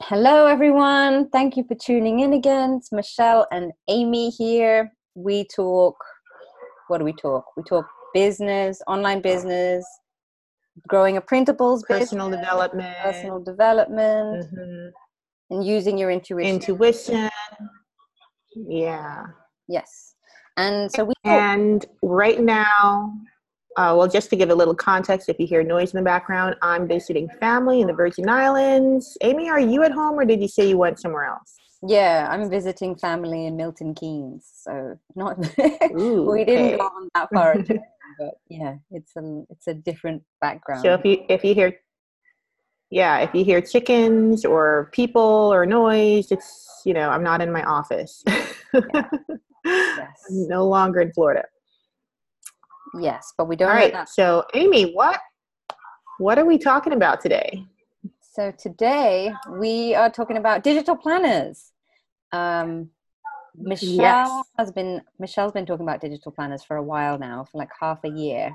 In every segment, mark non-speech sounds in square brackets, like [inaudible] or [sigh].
Hello, everyone. Thank you for tuning in again. It's Michelle and Aimee here. We talk, what do we talk? We talk business, online business, growing a printables business, personal business, development, personal development, Mhm. and using your intuition. intuition. Yeah. yes. And so we talk, And right now, uh, well, just to give a little context, if you hear noise in the background, I'm visiting family in the Virgin Islands. Aimee, are you at home or did you say you went somewhere else? yeah, I'm visiting family in Milton Keynes. So not, [laughs] Ooh, we didn't okay. go on that far, [laughs] but yeah, it's a, it's a different background. So if you if you hear yeah, if you hear chickens or people or noise, it's you know, I'm not in my office. [laughs] Yes. I'm no longer in Florida. Yes, but we don't All that So Aimee, what what are we talking about today? So today we are talking about digital planners. Um, Michelle Yes. has been Michelle's been talking about digital planners for a while now, for like half a year.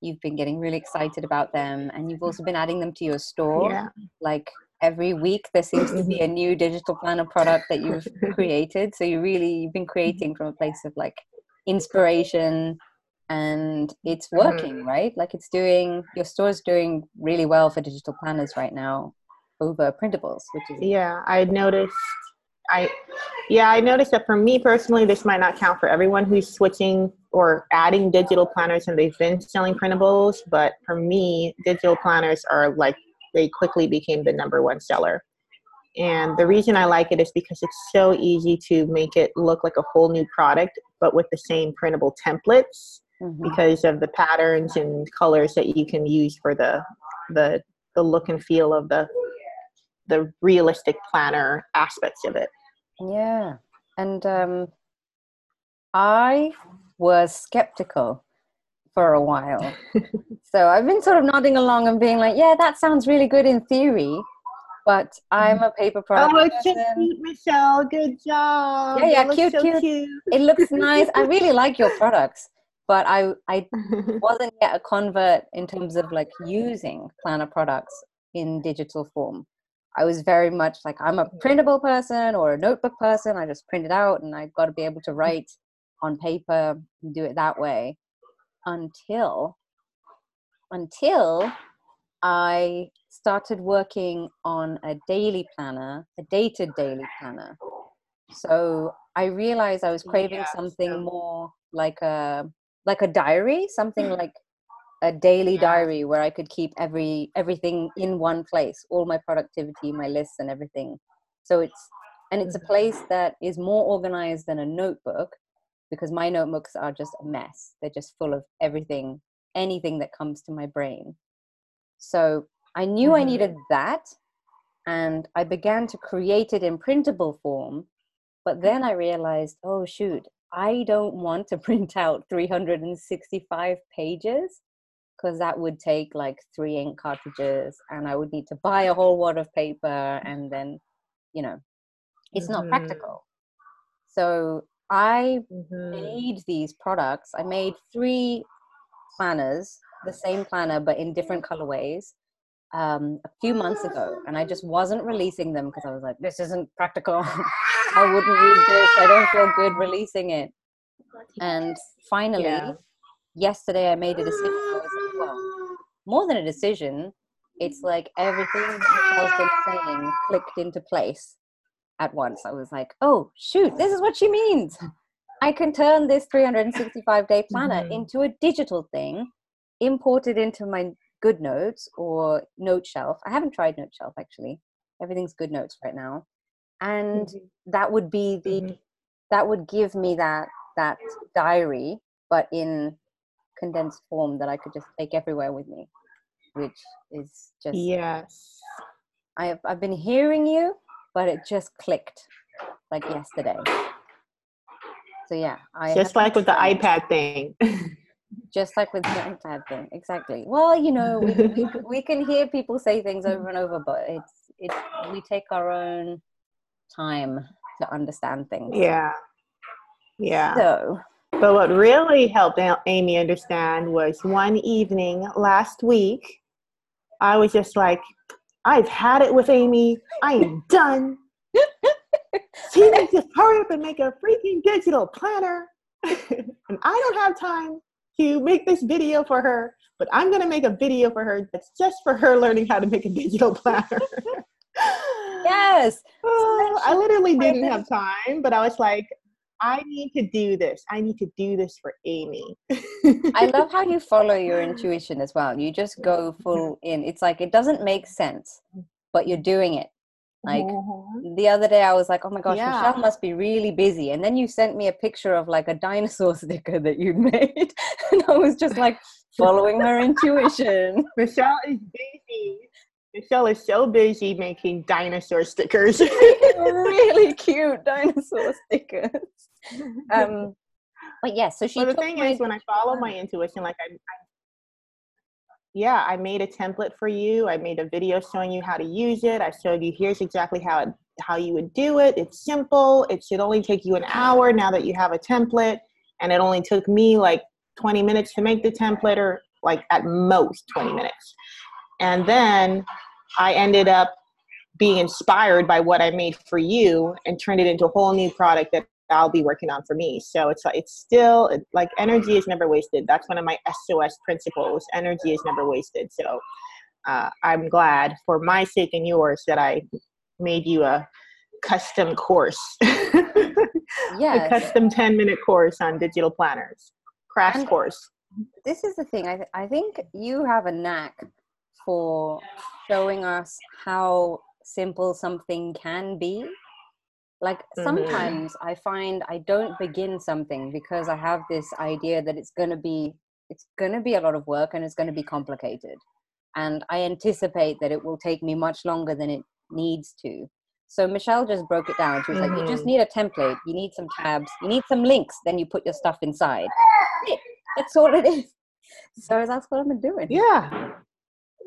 You've been getting really excited about them, and you've also been adding them to your store. Yeah. Like every week, there seems to be a new digital planner product that you've [laughs] created. So you really you've been creating from a place of like inspiration, and it's working, mm-hmm. right? Like it's doing your store's doing really well for digital planners right now over printables, which is Yeah, I noticed. I yeah, I noticed that for me personally, this might not count for everyone who's switching or adding digital planners and they've been selling printables. But for me, digital planners are like they quickly became the number one seller. And the reason I like it is because it's so easy to make it look like a whole new product, but with the same printable templates Mhm. because of the patterns and colors that you can use for the the the look and feel of the the realistic planner aspects of it. Yeah. And um, I was skeptical for a while. [laughs] so I've been sort of nodding along and being like, yeah, that sounds really good in theory, but I'm a paper product Oh, it's so person. cute, Michelle. Good job. Yeah, yeah, That looks cute, cute. It looks nice. I [laughs] really like your products, but I, I [laughs] wasn't yet a convert in terms of like using planner products in digital form. I was very much like I'm a mm-hmm. printable person or a notebook person. I just print it out and I've got to be able to mm-hmm. write on paper and do it that way until until I started working on a daily planner, a dated daily planner. So I realized I was craving Yeah, something so- more like a like a diary, something like a daily diary where I could keep every everything in one place, all my productivity, my lists and everything. So it's and it's a place that is more organized than a notebook because my notebooks are just a mess. They're just full of everything, anything that comes to my brain. So I knew I Mhm. needed that and I began to create it in printable form. But then I realized, oh shoot, I don't want to [laughs] print out 365 pages because that would take like three ink cartridges and I would need to buy a whole wad of paper and then, you know, it's not Mhm. practical. So I Mhm. made these products. I made three planners, the same planner but in different colorways, um, a few months ago, and I just wasn't releasing them because I was like, "This isn't practical. [laughs] I wouldn't use this. I don't feel good releasing it." And finally, Yeah. yesterday, I made a decision. Like, "Well, more than a decision, it's like everything Michelle's been saying clicked into place at once. I was like, oh, shoot, this is what she means. I can turn this 365 day planner Mhm. into a digital thing, import it into my GoodNotes or Noteshelf. I haven't tried Noteshelf actually. Everything's GoodNotes right now. And Mhm. that would be the Mhm. that would give me that that diary but in condensed form that I could just take everywhere with me, which is just Yes. I've I've been hearing you, but it just clicked like yesterday. So yeah, I Just like with the iPad thing. [laughs] just like with the iPad thing, exactly. Well, you know, we, we we can hear people say things over and over, but it's it's we take our own time to understand things. yeah. Yeah. So But what really helped Aimee understand was one evening last week, I was just like, I've had it with Aimee. I am done. [laughs] she needs to hurry up and make a freaking digital planner. [laughs] and I don't have time to make this video for her, but I'm going to make a video for her that's just for her learning how to make a digital [laughs] planner. Yes. Oh, I literally didn't have time, but I was like, I need to do this. I need to do this for Aimee. I [laughs] love how you follow your intuition as well. You just go full in. It's like it doesn't make sense, but you're doing it. Like mm-hmm. the other day, I was like, "Oh my gosh, yeah. Michelle must be really busy." And then you sent me a picture of like a dinosaur [laughs] sticker that you'd made, [laughs] and I was just like following her intuition. Michelle is busy. Michelle is so busy making dinosaur stickers. [laughs] [laughs] really cute dinosaur stickers. Um, but yes, yeah, so she. Well, the thing my- is, when I follow my intuition, like I, I yeah, I made a template for you. I made a video showing you how to use it. I showed you here's exactly how it, how you would do it. It's simple. It should only take you an hour now that you have a template, and it only took me like 20 minutes to make the template, or like at most 20 [gasps] minutes. And then I ended up being inspired by what I made for you and turned it into a whole new product that I'll be working on for me. So it's like it's still like energy is never wasted. That's one of my SOS principles. Energy is never wasted. So uh, I'm glad for my sake and yours that I made you a custom course. yeah, [laughs] a custom 10 minute course on digital planners, crash and course. This is the thing. I, th- I think you have a knack for showing us how simple something can be. Like mm-hmm. sometimes i find i don't begin something because i have this idea that it's going to be it's going to be a lot of work and it's going to be complicated. And i anticipate that it will take me much longer than it needs to. So michelle just broke it down. She was mm-hmm. like you just mm-hmm. need a template. You need some tabs. You need some links. Then you put your stuff inside. That's all it is. [laughs] So that's what i'm doing. Yeah,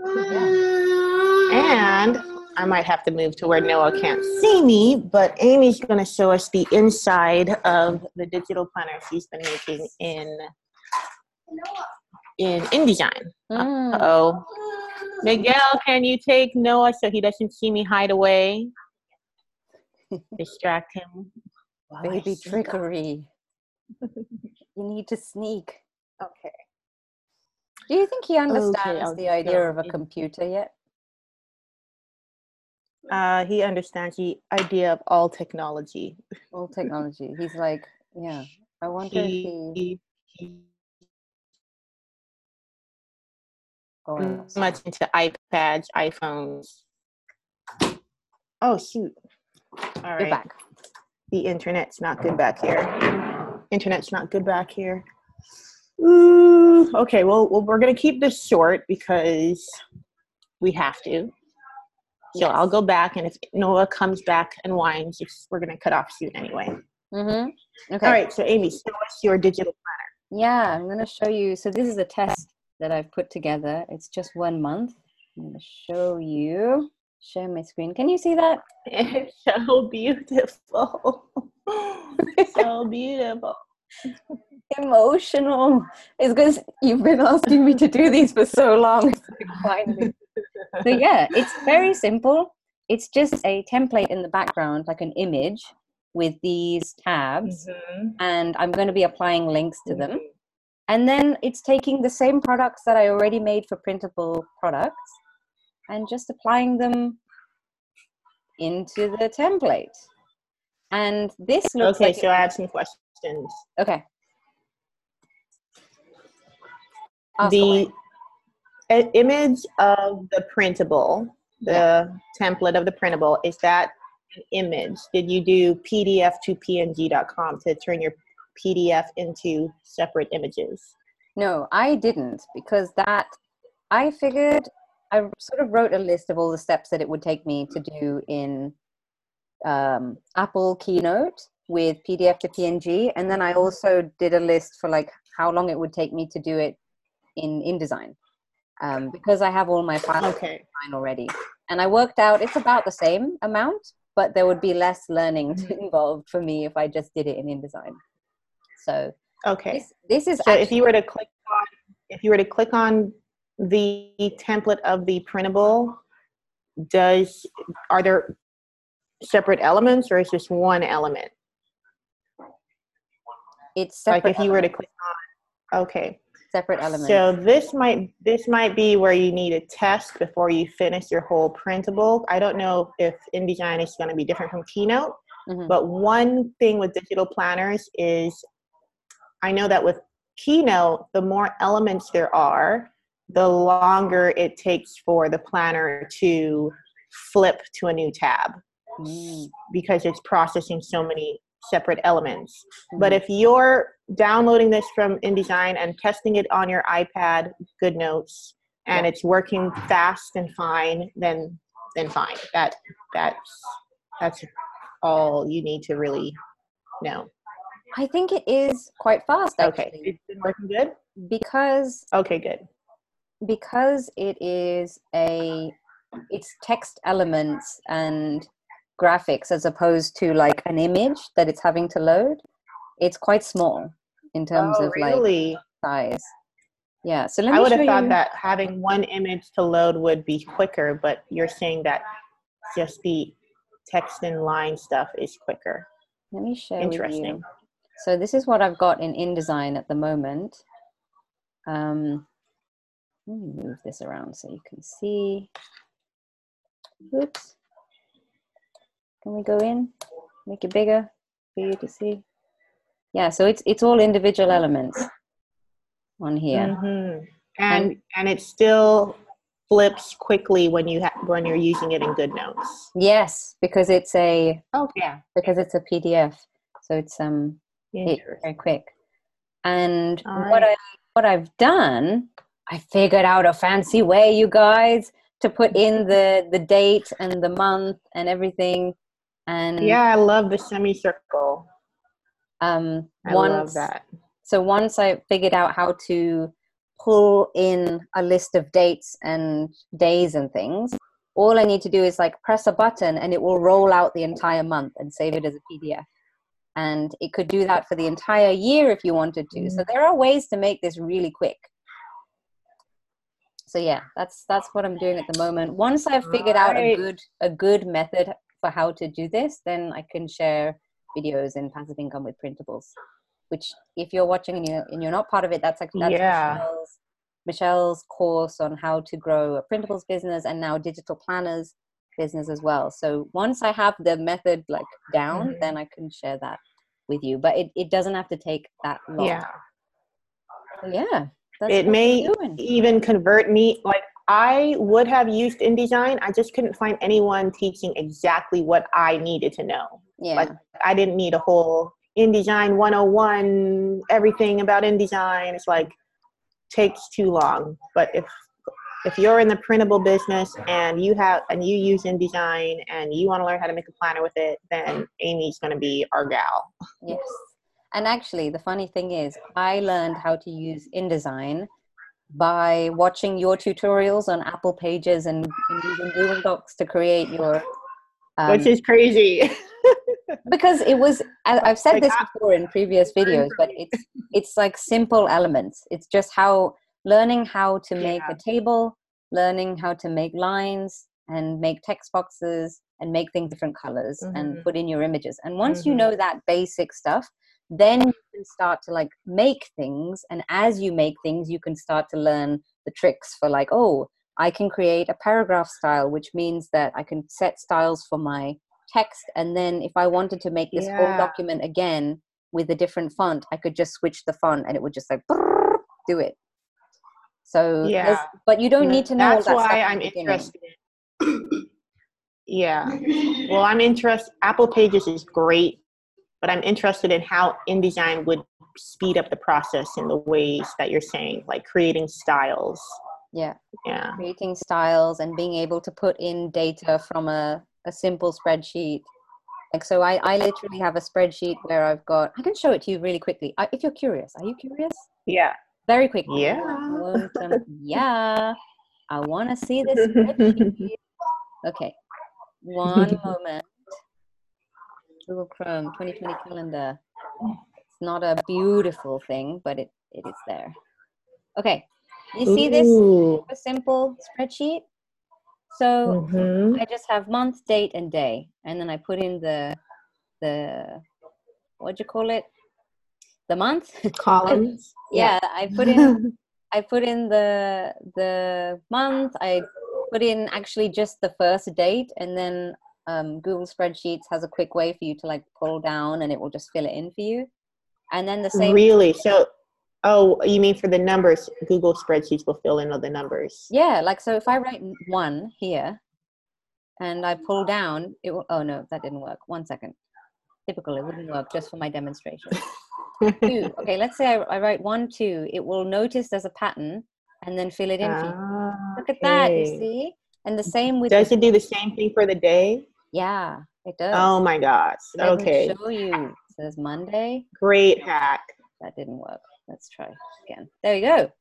yeah. and I might have to move to where Noah can't see me, but Aimee's going to show us the inside of the digital planner she's been making in in InDesign. Mm. Oh, Miguel, can you take Noah so he doesn't see me hide away? Distract him. Baby trickery. you need to sneak. Okay. Do you think he understands okay, the idea of a computer yet? Uh, he understands the idea of all technology. All [laughs] technology. He's like, yeah. I wonder he, if he. he oh, much into iPads, iPhones. Oh shoot! All right. You're back. The internet's not good back here. Internet's not good back here. Ooh, okay, well, well, we're gonna keep this short because we have to. So yes. I'll go back, and if Noah comes back and whines, we're going to cut off soon anyway. Mm-hmm. Okay. All right. So Aimee, show us your digital planner. Yeah, I'm going to show you. So this is a test that I've put together. It's just one month. I'm going to show you. Share my screen. Can you see that? It's [laughs] so beautiful. [laughs] so beautiful. Emotional. It's because you've been asking me to do these for so long. [laughs] Finally so yeah, it's very simple. It's just a template in the background, like an image with these tabs, mm-hmm. and I'm going to be applying links to them. Mm-hmm. And then it's taking the same products that I already made for printable products and just applying them into the template. And this looks okay. Like so I have some questions. Okay. The image of the printable, the yeah. template of the printable, is that an image? Did you do PDF to PNG.com to turn your PDF into separate images? No, I didn't because that I figured I sort of wrote a list of all the steps that it would take me to do in um, Apple Keynote with PDF to PNG, and then I also did a list for like how long it would take me to do it in InDesign um, because I have all my files okay. already. And I worked out it's about the same amount, but there would be less learning [laughs] mm-hmm. involved for me if I just did it in InDesign. So okay, this, this is so actually, if you were to click on if you were to click on the template of the printable, does are there separate elements or is just one element? It's separate. like if you were to click on okay. Separate elements. So this might this might be where you need a test before you finish your whole printable. I don't know if InDesign is going to be different from Keynote, Mhm. but one thing with digital planners is I know that with Keynote, the more elements there are, the longer it takes for the planner to flip to a new tab Mm, because it's processing so many separate elements. But mhm. if you're downloading this from InDesign and testing it on your iPad, GoodNotes, and it's working fast and fine, then then fine. That that's that's all you need to really know. I think it is quite fast Okay, actually it's been working good. because Okay, good. because it is a it's text elements and graphics as opposed to like an image that it's having to load it's quite small in terms oh, of like size. Yeah so let me I would have thought you- that having one image to load would be quicker, but you're saying that just the text and line stuff is quicker. let me show Interesting. you so this is what i've got in indesign at the moment. Um let me move this around so you can see. Oops. Can we go in? Make it bigger for you to see yeah so it's it's all individual elements on here Mhm. And and it still flips quickly when you ha- when you're using it in GoodNotes. yes because it's a oh yeah because it's a pdf so it's um it, very quick. And All what. I what I've done, I figured out a fancy way, you guys, to put in the the date and the month and everything. And Yeah, I love the semicircle. Um, I once love that. so once I figured out how to pull in a list of dates and days and things, all I need to do is like press a button and it will roll out the entire month and save it as a PDF. And it could do that for the entire year if you wanted to. So there are ways to make this really quick. So yeah, that's that's what I'm doing at the moment. Once I've figured out a good a good method for how to do this, then I can share videos in passive income with printables which if you're watching and you're, and you're not part of it that's like that's Yeah. michelle's michelle's course on how to grow a printables business and now digital planners business as well so once i have the method like down Mhm. then i can share that with you but it, it doesn't have to take that long Yeah. So yeah that's it may even convert me like I would have used InDesign. I just couldn't find anyone teaching exactly what I needed to know. Yeah Like I didn't need a whole InDesign 101, everything about InDesign. It's like takes too long. But if if you're in the printable business and you have and you use InDesign and you want to learn how to make a planner with it, then Aimee's going to be our gal. Yes. And actually, the funny thing is, I learned how to use InDesign by watching your tutorials on Apple Pages and, and using Google Docs to create your. Um, which is crazy. [laughs] because it was [laughs] I've said this before in previous videos, but it's it's like simple elements. It's just how learning how to make Yeah. a table, learning how to make lines and make text boxes and make things different colors and Mhm. put in your images. And once you Mhm. know that basic stuff, then you can start to like make things and as you make things you can start to learn the tricks for like oh i can create a paragraph style which means that i can set styles for my text and then if i wanted to make this whole document again with a different font i could just switch the font and it would just like do it so Yeah. but you don't need to know That's that why I'm interested. Yeah. Well, I'm interested. Apple Pages is great, but I'm interested in how InDesign would speed up the process in the ways that you're saying, like creating styles. yeah Yeah. creating styles and being able to put in data from a, a simple spreadsheet. Like, so I, I literally have a spreadsheet where I've got, I can show it to you really quickly. I, if you're curious, are you curious? Yeah. Very quickly. [laughs] Yeah. I yeah. I want to see this [laughs] spreadsheet. Okay. One moment. Google Chrome 2020 calendar. It's not a beautiful thing, but it, it is there. Okay. You see this Ooh. a simple spreadsheet. So Mhm. I just have month, date, and day, and then I put in the the what'd you call it? The month. [laughs] Columns. [laughs] yeah, I put in [laughs] I put in the the month. I put in actually just the first date, and then um, Google Spreadsheets has a quick way for you to like pull down, and it will just fill it in for you. And then the same. Really? So, oh, you mean for the numbers? Google spreadsheets will fill in all the numbers. Yeah, like so if I write one here and I pull down, it will, oh no, that didn't work. One second. Typical, it wouldn't work just for my demonstration. [laughs] two. Okay, let's say I, I write one, two. It will notice there's a pattern and then fill it in for you. Ah, Look at that, you see? And the same with, Does it do the same thing for the day? yeah, it does. Oh my gosh. Let me Okay. show you. It says Monday. Great hack. That didn't work. Let's try again. There you go.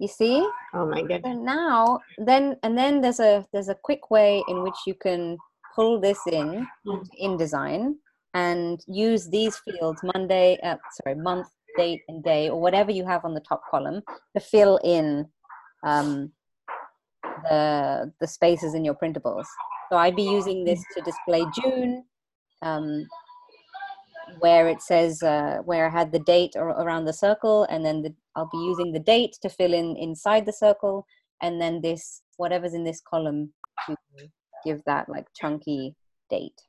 You see? Oh my goodness. And now, then, and then there's a there's a quick way in which you can pull this in InDesign and use these fields Monday, uh, sorry, month, date, and day, or whatever you have on the top column to fill in um, the the spaces in your printables. So I'd be using this to display June, um, where it says uh, where I had the date ar- around the circle, and then the, I'll be using the date to fill in inside the circle, and then this whatever's in this column to give that like chunky date.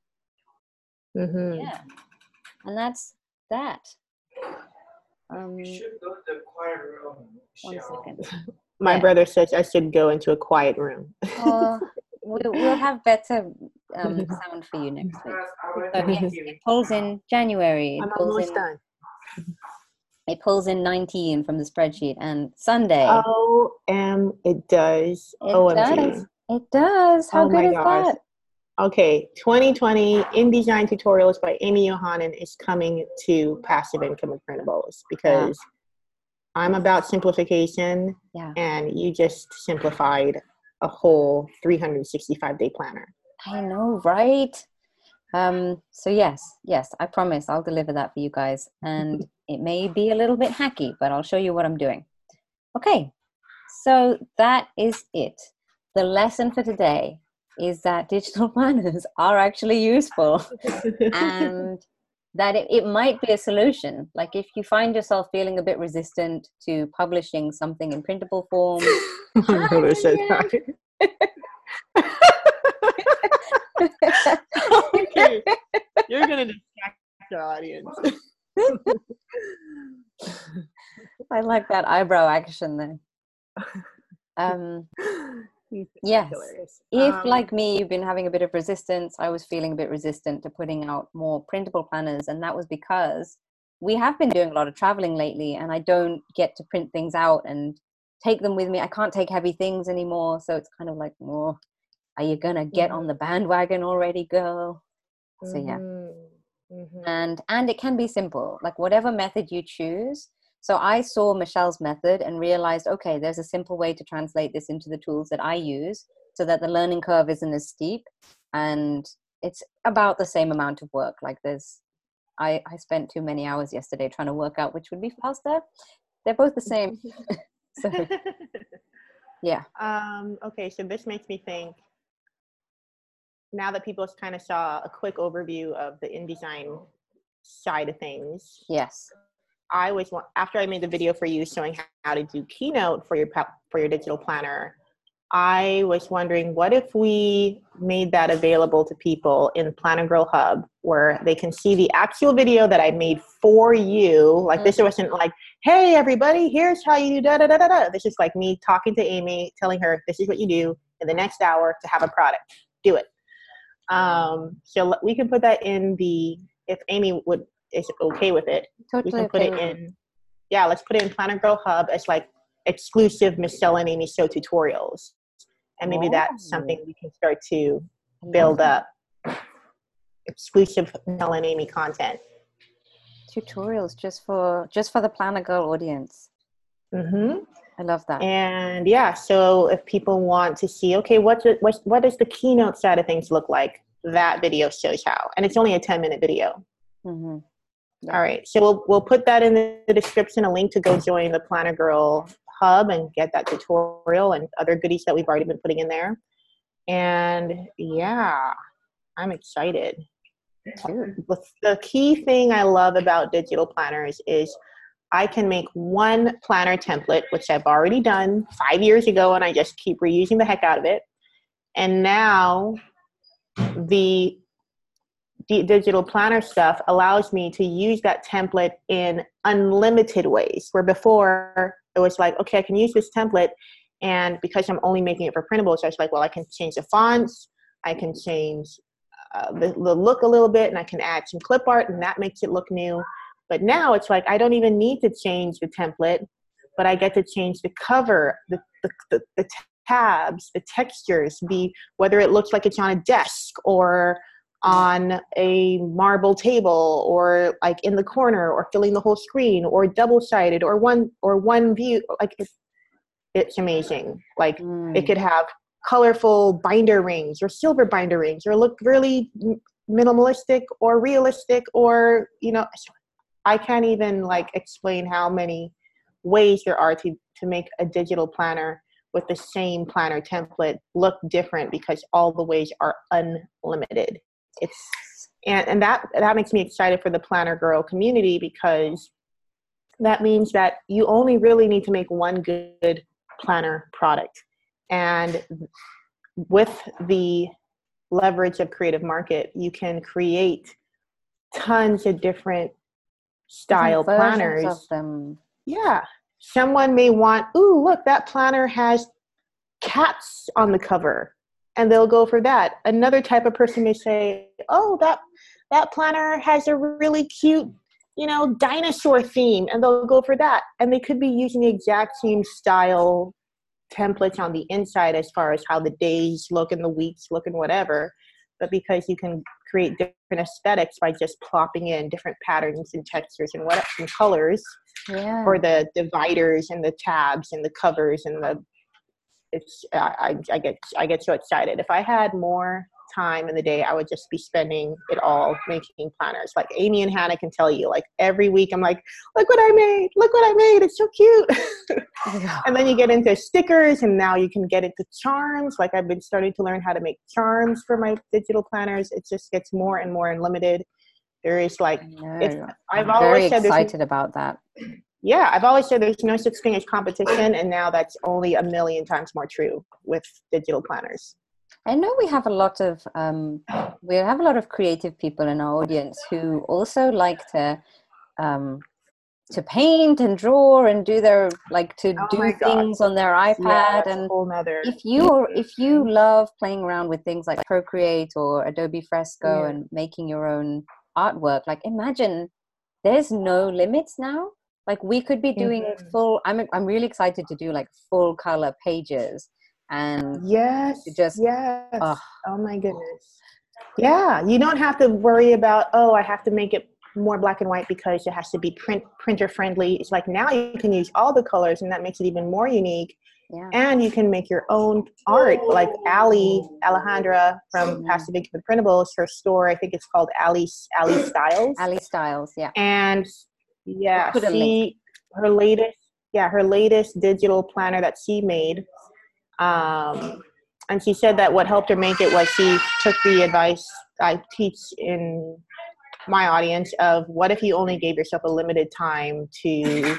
Mm-hmm. Yeah, and that's that. Um, You should go to the quiet room. one Michelle. second. [laughs] My Yeah. brother says I should go into a quiet room. Oh, [laughs] we'll, we'll have better um, [laughs] sound for you next week. Because I went So to yes, it pulls in January. It I'm pulls almost in, done. [laughs] it pulls in 19 from the spreadsheet and Sunday. O M. It does. It OMG. does. It does. How Oh good is gosh. that? Okay, 2020 InDesign Tutorials by Aimee Johanan is coming to Passive Income and Printables because I'm about simplification Yeah, and you just simplified a whole 365 day planner. I know, right? Um, so yes, yes, I promise I'll deliver that for you guys. And [laughs] it may be a little bit hacky, but I'll show you what I'm doing. Okay, so that is it. The lesson for today is that digital [laughs] planners are actually useful [laughs] and that it, it might be a solution. Like if you find yourself feeling a bit resistant to publishing something in printable form, My brother says Hi, that. [laughs] okay, [laughs] you're gonna distract the audience. [laughs] I like that eyebrow action there. Um, yes. Hilarious. if, Um, like me, you've been having a bit of resistance, I was feeling a bit resistant to putting out more printable planners, and that was because we have been doing a lot of traveling lately, and I don't get to print things out and take them with me. I can't take heavy things anymore, so it's kind of like, oh, are you gonna get on the bandwagon already, girl? So yeah. mhm, mhm. and and it can be simple like whatever method you choose so i saw michelle's method and realized okay there's a simple way to translate this into the tools that i use so that the learning curve isn't as steep. And it's about the same amount of work like there's i i spent too many hours yesterday trying to work out which would be faster. They're both the same. [laughs] [laughs] So yeah. Um, okay, so this makes me think now that people kind of saw a quick overview of the InDesign side of things, yes I was wa- after I made the video for you showing how to do Keynote for your for your digital planner. I was wondering what if we made that available to people in Planner Girl Hub where they can see the actual video that I made for you. Like this wasn't like, hey everybody, here's how you do da da da da da. This is like me talking to Aimee, telling her this is what you do in the next hour to have a product. Do it. Um, so we can put that in the if Aimee would is okay with it. Totally we can put okay it in yeah let's put it in planner girl hub as like exclusive michelle and aimee show tutorials. And maybe that's something we can start to build up. Exclusive michelle and aimee content. Tutorials just for just for the planner girl audience. Mm-hmm. i love that. And yeah so if people want to see okay what's it, what's, what does the keynote side of things look like? That video shows how. And it's only a 10 minute video. Hmm Yeah. all right so we'll, we'll put that in the description a link to go join the planner girl hub and get that tutorial and other goodies that we've already been putting in there And yeah, I'm excited. The, the key thing I love about digital planners is I can make one planner template, which I've already done five years ago, and I just keep reusing the heck out of it. And now the, the digital planner stuff allows me to use that template in unlimited ways, where before it was like, okay, I can use this template, and because I'm only making it for printables, I was like, well, I can change the fonts, I can change uh, the, the look a little bit, and I can add some clip art, and that makes it look new. But now it's like I don't even need to change the template, but I get to change the cover, the, the, the, the tabs, the textures, the whether it looks like it's on a desk or on a marble table or like in the corner or filling the whole screen or double sided or one or one view like it's, it's amazing like Mm. it could have colorful binder rings or silver binder rings or look really minimalistic or realistic or you know i can't even like explain how many ways there are to to make a digital planner with the same planner template look different because all the ways are unlimited it's and, and that that makes me excited for the planner girl community because that means that you only really need to make one good planner product. And with the leverage of creative market you can create tons of different style planners of them. yeah. Someone may want ooh look that planner has cats on the cover and they'll go for that another type of person may say oh that that planner has a really cute you know dinosaur theme and they'll go for that and they could be using the exact same style templates on the inside as far as how the days look and the weeks look and whatever but because you can create different aesthetics by just plopping in different patterns and textures and what and colors Yeah. or the dividers and the tabs and the covers and the it's I, I I get I get so excited. If I had more time in the day, I would just be spending it all making planners. Like Aimee and Hannah can tell you, like every week I'm like, look what I made, look what I made, it's so cute. [laughs] and then you get into stickers and now you can get into charms. Like I've been starting to learn how to make charms for my digital planners. It just gets more and more unlimited. There is like it's I've I'm always very said excited about that. Yeah, I've always said there's no such thing as competition, and now that's only a million times more true with digital planners. I know we have a lot of um, we have a lot of creative people in our audience who also like to um, to paint and draw and do their like to Oh do things on their iPad a and if you or if you love playing around with things like Procreate or Adobe Fresco Yeah. and making your own artwork, like imagine there's no limits now. Like we could be doing Mhm. full. I'm I'm really excited to do like full color pages and Yes, just- yes. ugh. oh my goodness. Yeah, you don't have to worry about oh, I have to make it more black and white because it has to be print printer friendly. It's like now you can use all the colors, and that makes it even more unique. yeah. and you can make your own art like ali alejandra from Mhm. passive Ink with printables her store i think it's called ali ali styles Ali Styles, yeah. and yeah she her latest yeah her latest digital planner that she made um and she said that what helped her make it was she took the advice i teach in my audience of what if you only gave yourself a limited time to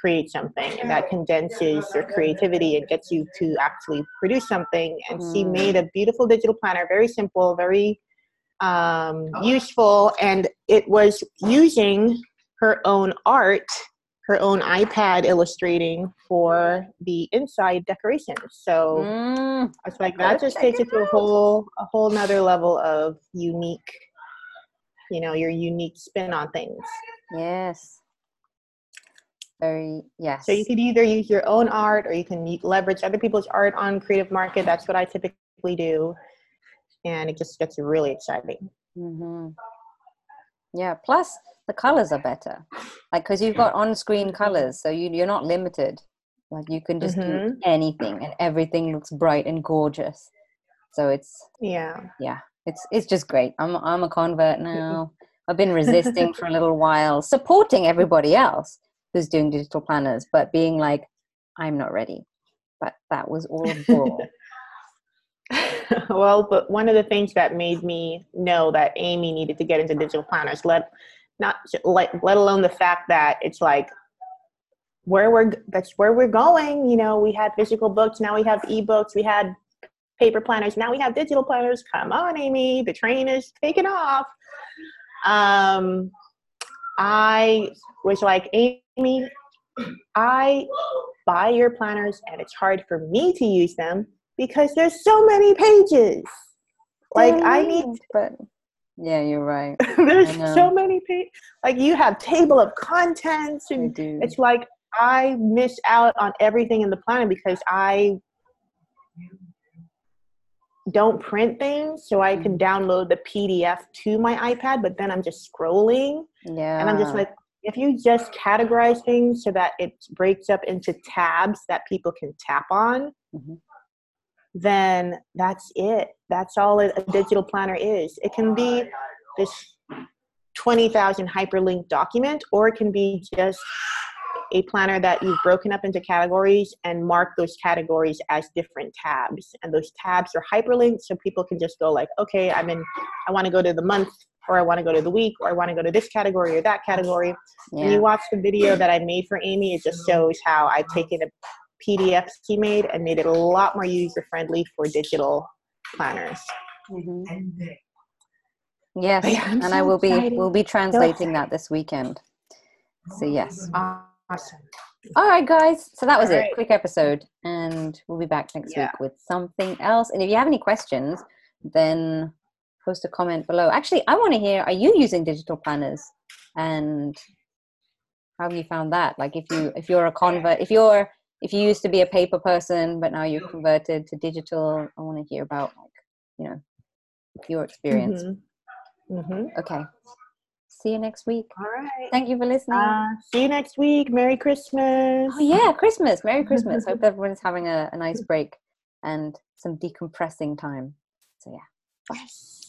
create something and that condenses your creativity and gets you to actually produce something and she Mm. made a beautiful digital planner very simple very um, useful and it was using her own art her own ipad illustrating for the inside decorations. So Mm, it's like that just takes it to a whole a whole nother level of unique you know your unique spin on things. Yes. Very yes. so you could either use your own art or you can leverage other people's art on creative market. That's what i typically do. And it just gets really exciting. Hmm Yeah. Plus, the colors are better, like because you've got on-screen colors, so you you're not limited. Like you can just do Mhm. anything, and everything looks bright and gorgeous. So it's yeah yeah, it's it's just great. I'm I'm a convert now. I've been resisting for a little while, supporting everybody else who's doing digital planners, but being like, I'm not ready. But that was all. [laughs] [laughs] well, but one of the things that made me know that Aimee needed to get into digital planners, let not like let alone the fact that it's like where we're that's where we're going. You know, we had physical books, now we have ebooks, we had paper planners, now we have digital planners. Come on, Aimee, the train is taking off. Um, I was like, Aimee, I buy your planners and it's hard for me to use them because there's so many pages. Like I need but yeah, you're right. [laughs] there's so many pages. Like you have table of contents and do. it's like I miss out on everything in the planet because I don't print things so I can download the PDF to my iPad, but then I'm just scrolling Yeah. and I'm just like, if you just categorize things so that it breaks up into tabs that people can tap on, Mhm. Then that's it. That's all a, digital planner is. It can be this 20,000 hyperlinked document, or it can be just a planner that you've broken up into categories and mark those categories as different tabs. And those tabs are hyperlinked so people can just go like, okay, I'm in, I want to go to the month or I want to go to the week, or I want to go to this category or that category. When yeah. you watch the video that I made for Aimee, it just shows how I've taken a PDF he made and made it a lot more user friendly for digital planners. Mhm. Yes, yeah, and so I will be excited. will be translating excited. that this weekend. So yes. Awesome. All right, guys. So that was All it. right. Quick episode, and we'll be back next Yeah. week with something else. And if you have any questions, then post a comment below. Actually, I want to hear: Are you using digital planners? And how have you found that? Like, if you if you're a convert, if you're if you used to be a paper person but now you're converted to digital, I want to hear about like you know your experience. Mhm. Mhm. Okay. See you next week. All right. Thank you for listening. Uh, see you next week. Merry Christmas. Oh yeah, Christmas. Merry Christmas. Hope [laughs] everyone's having a, a nice break and some decompressing time. So yeah. Yes.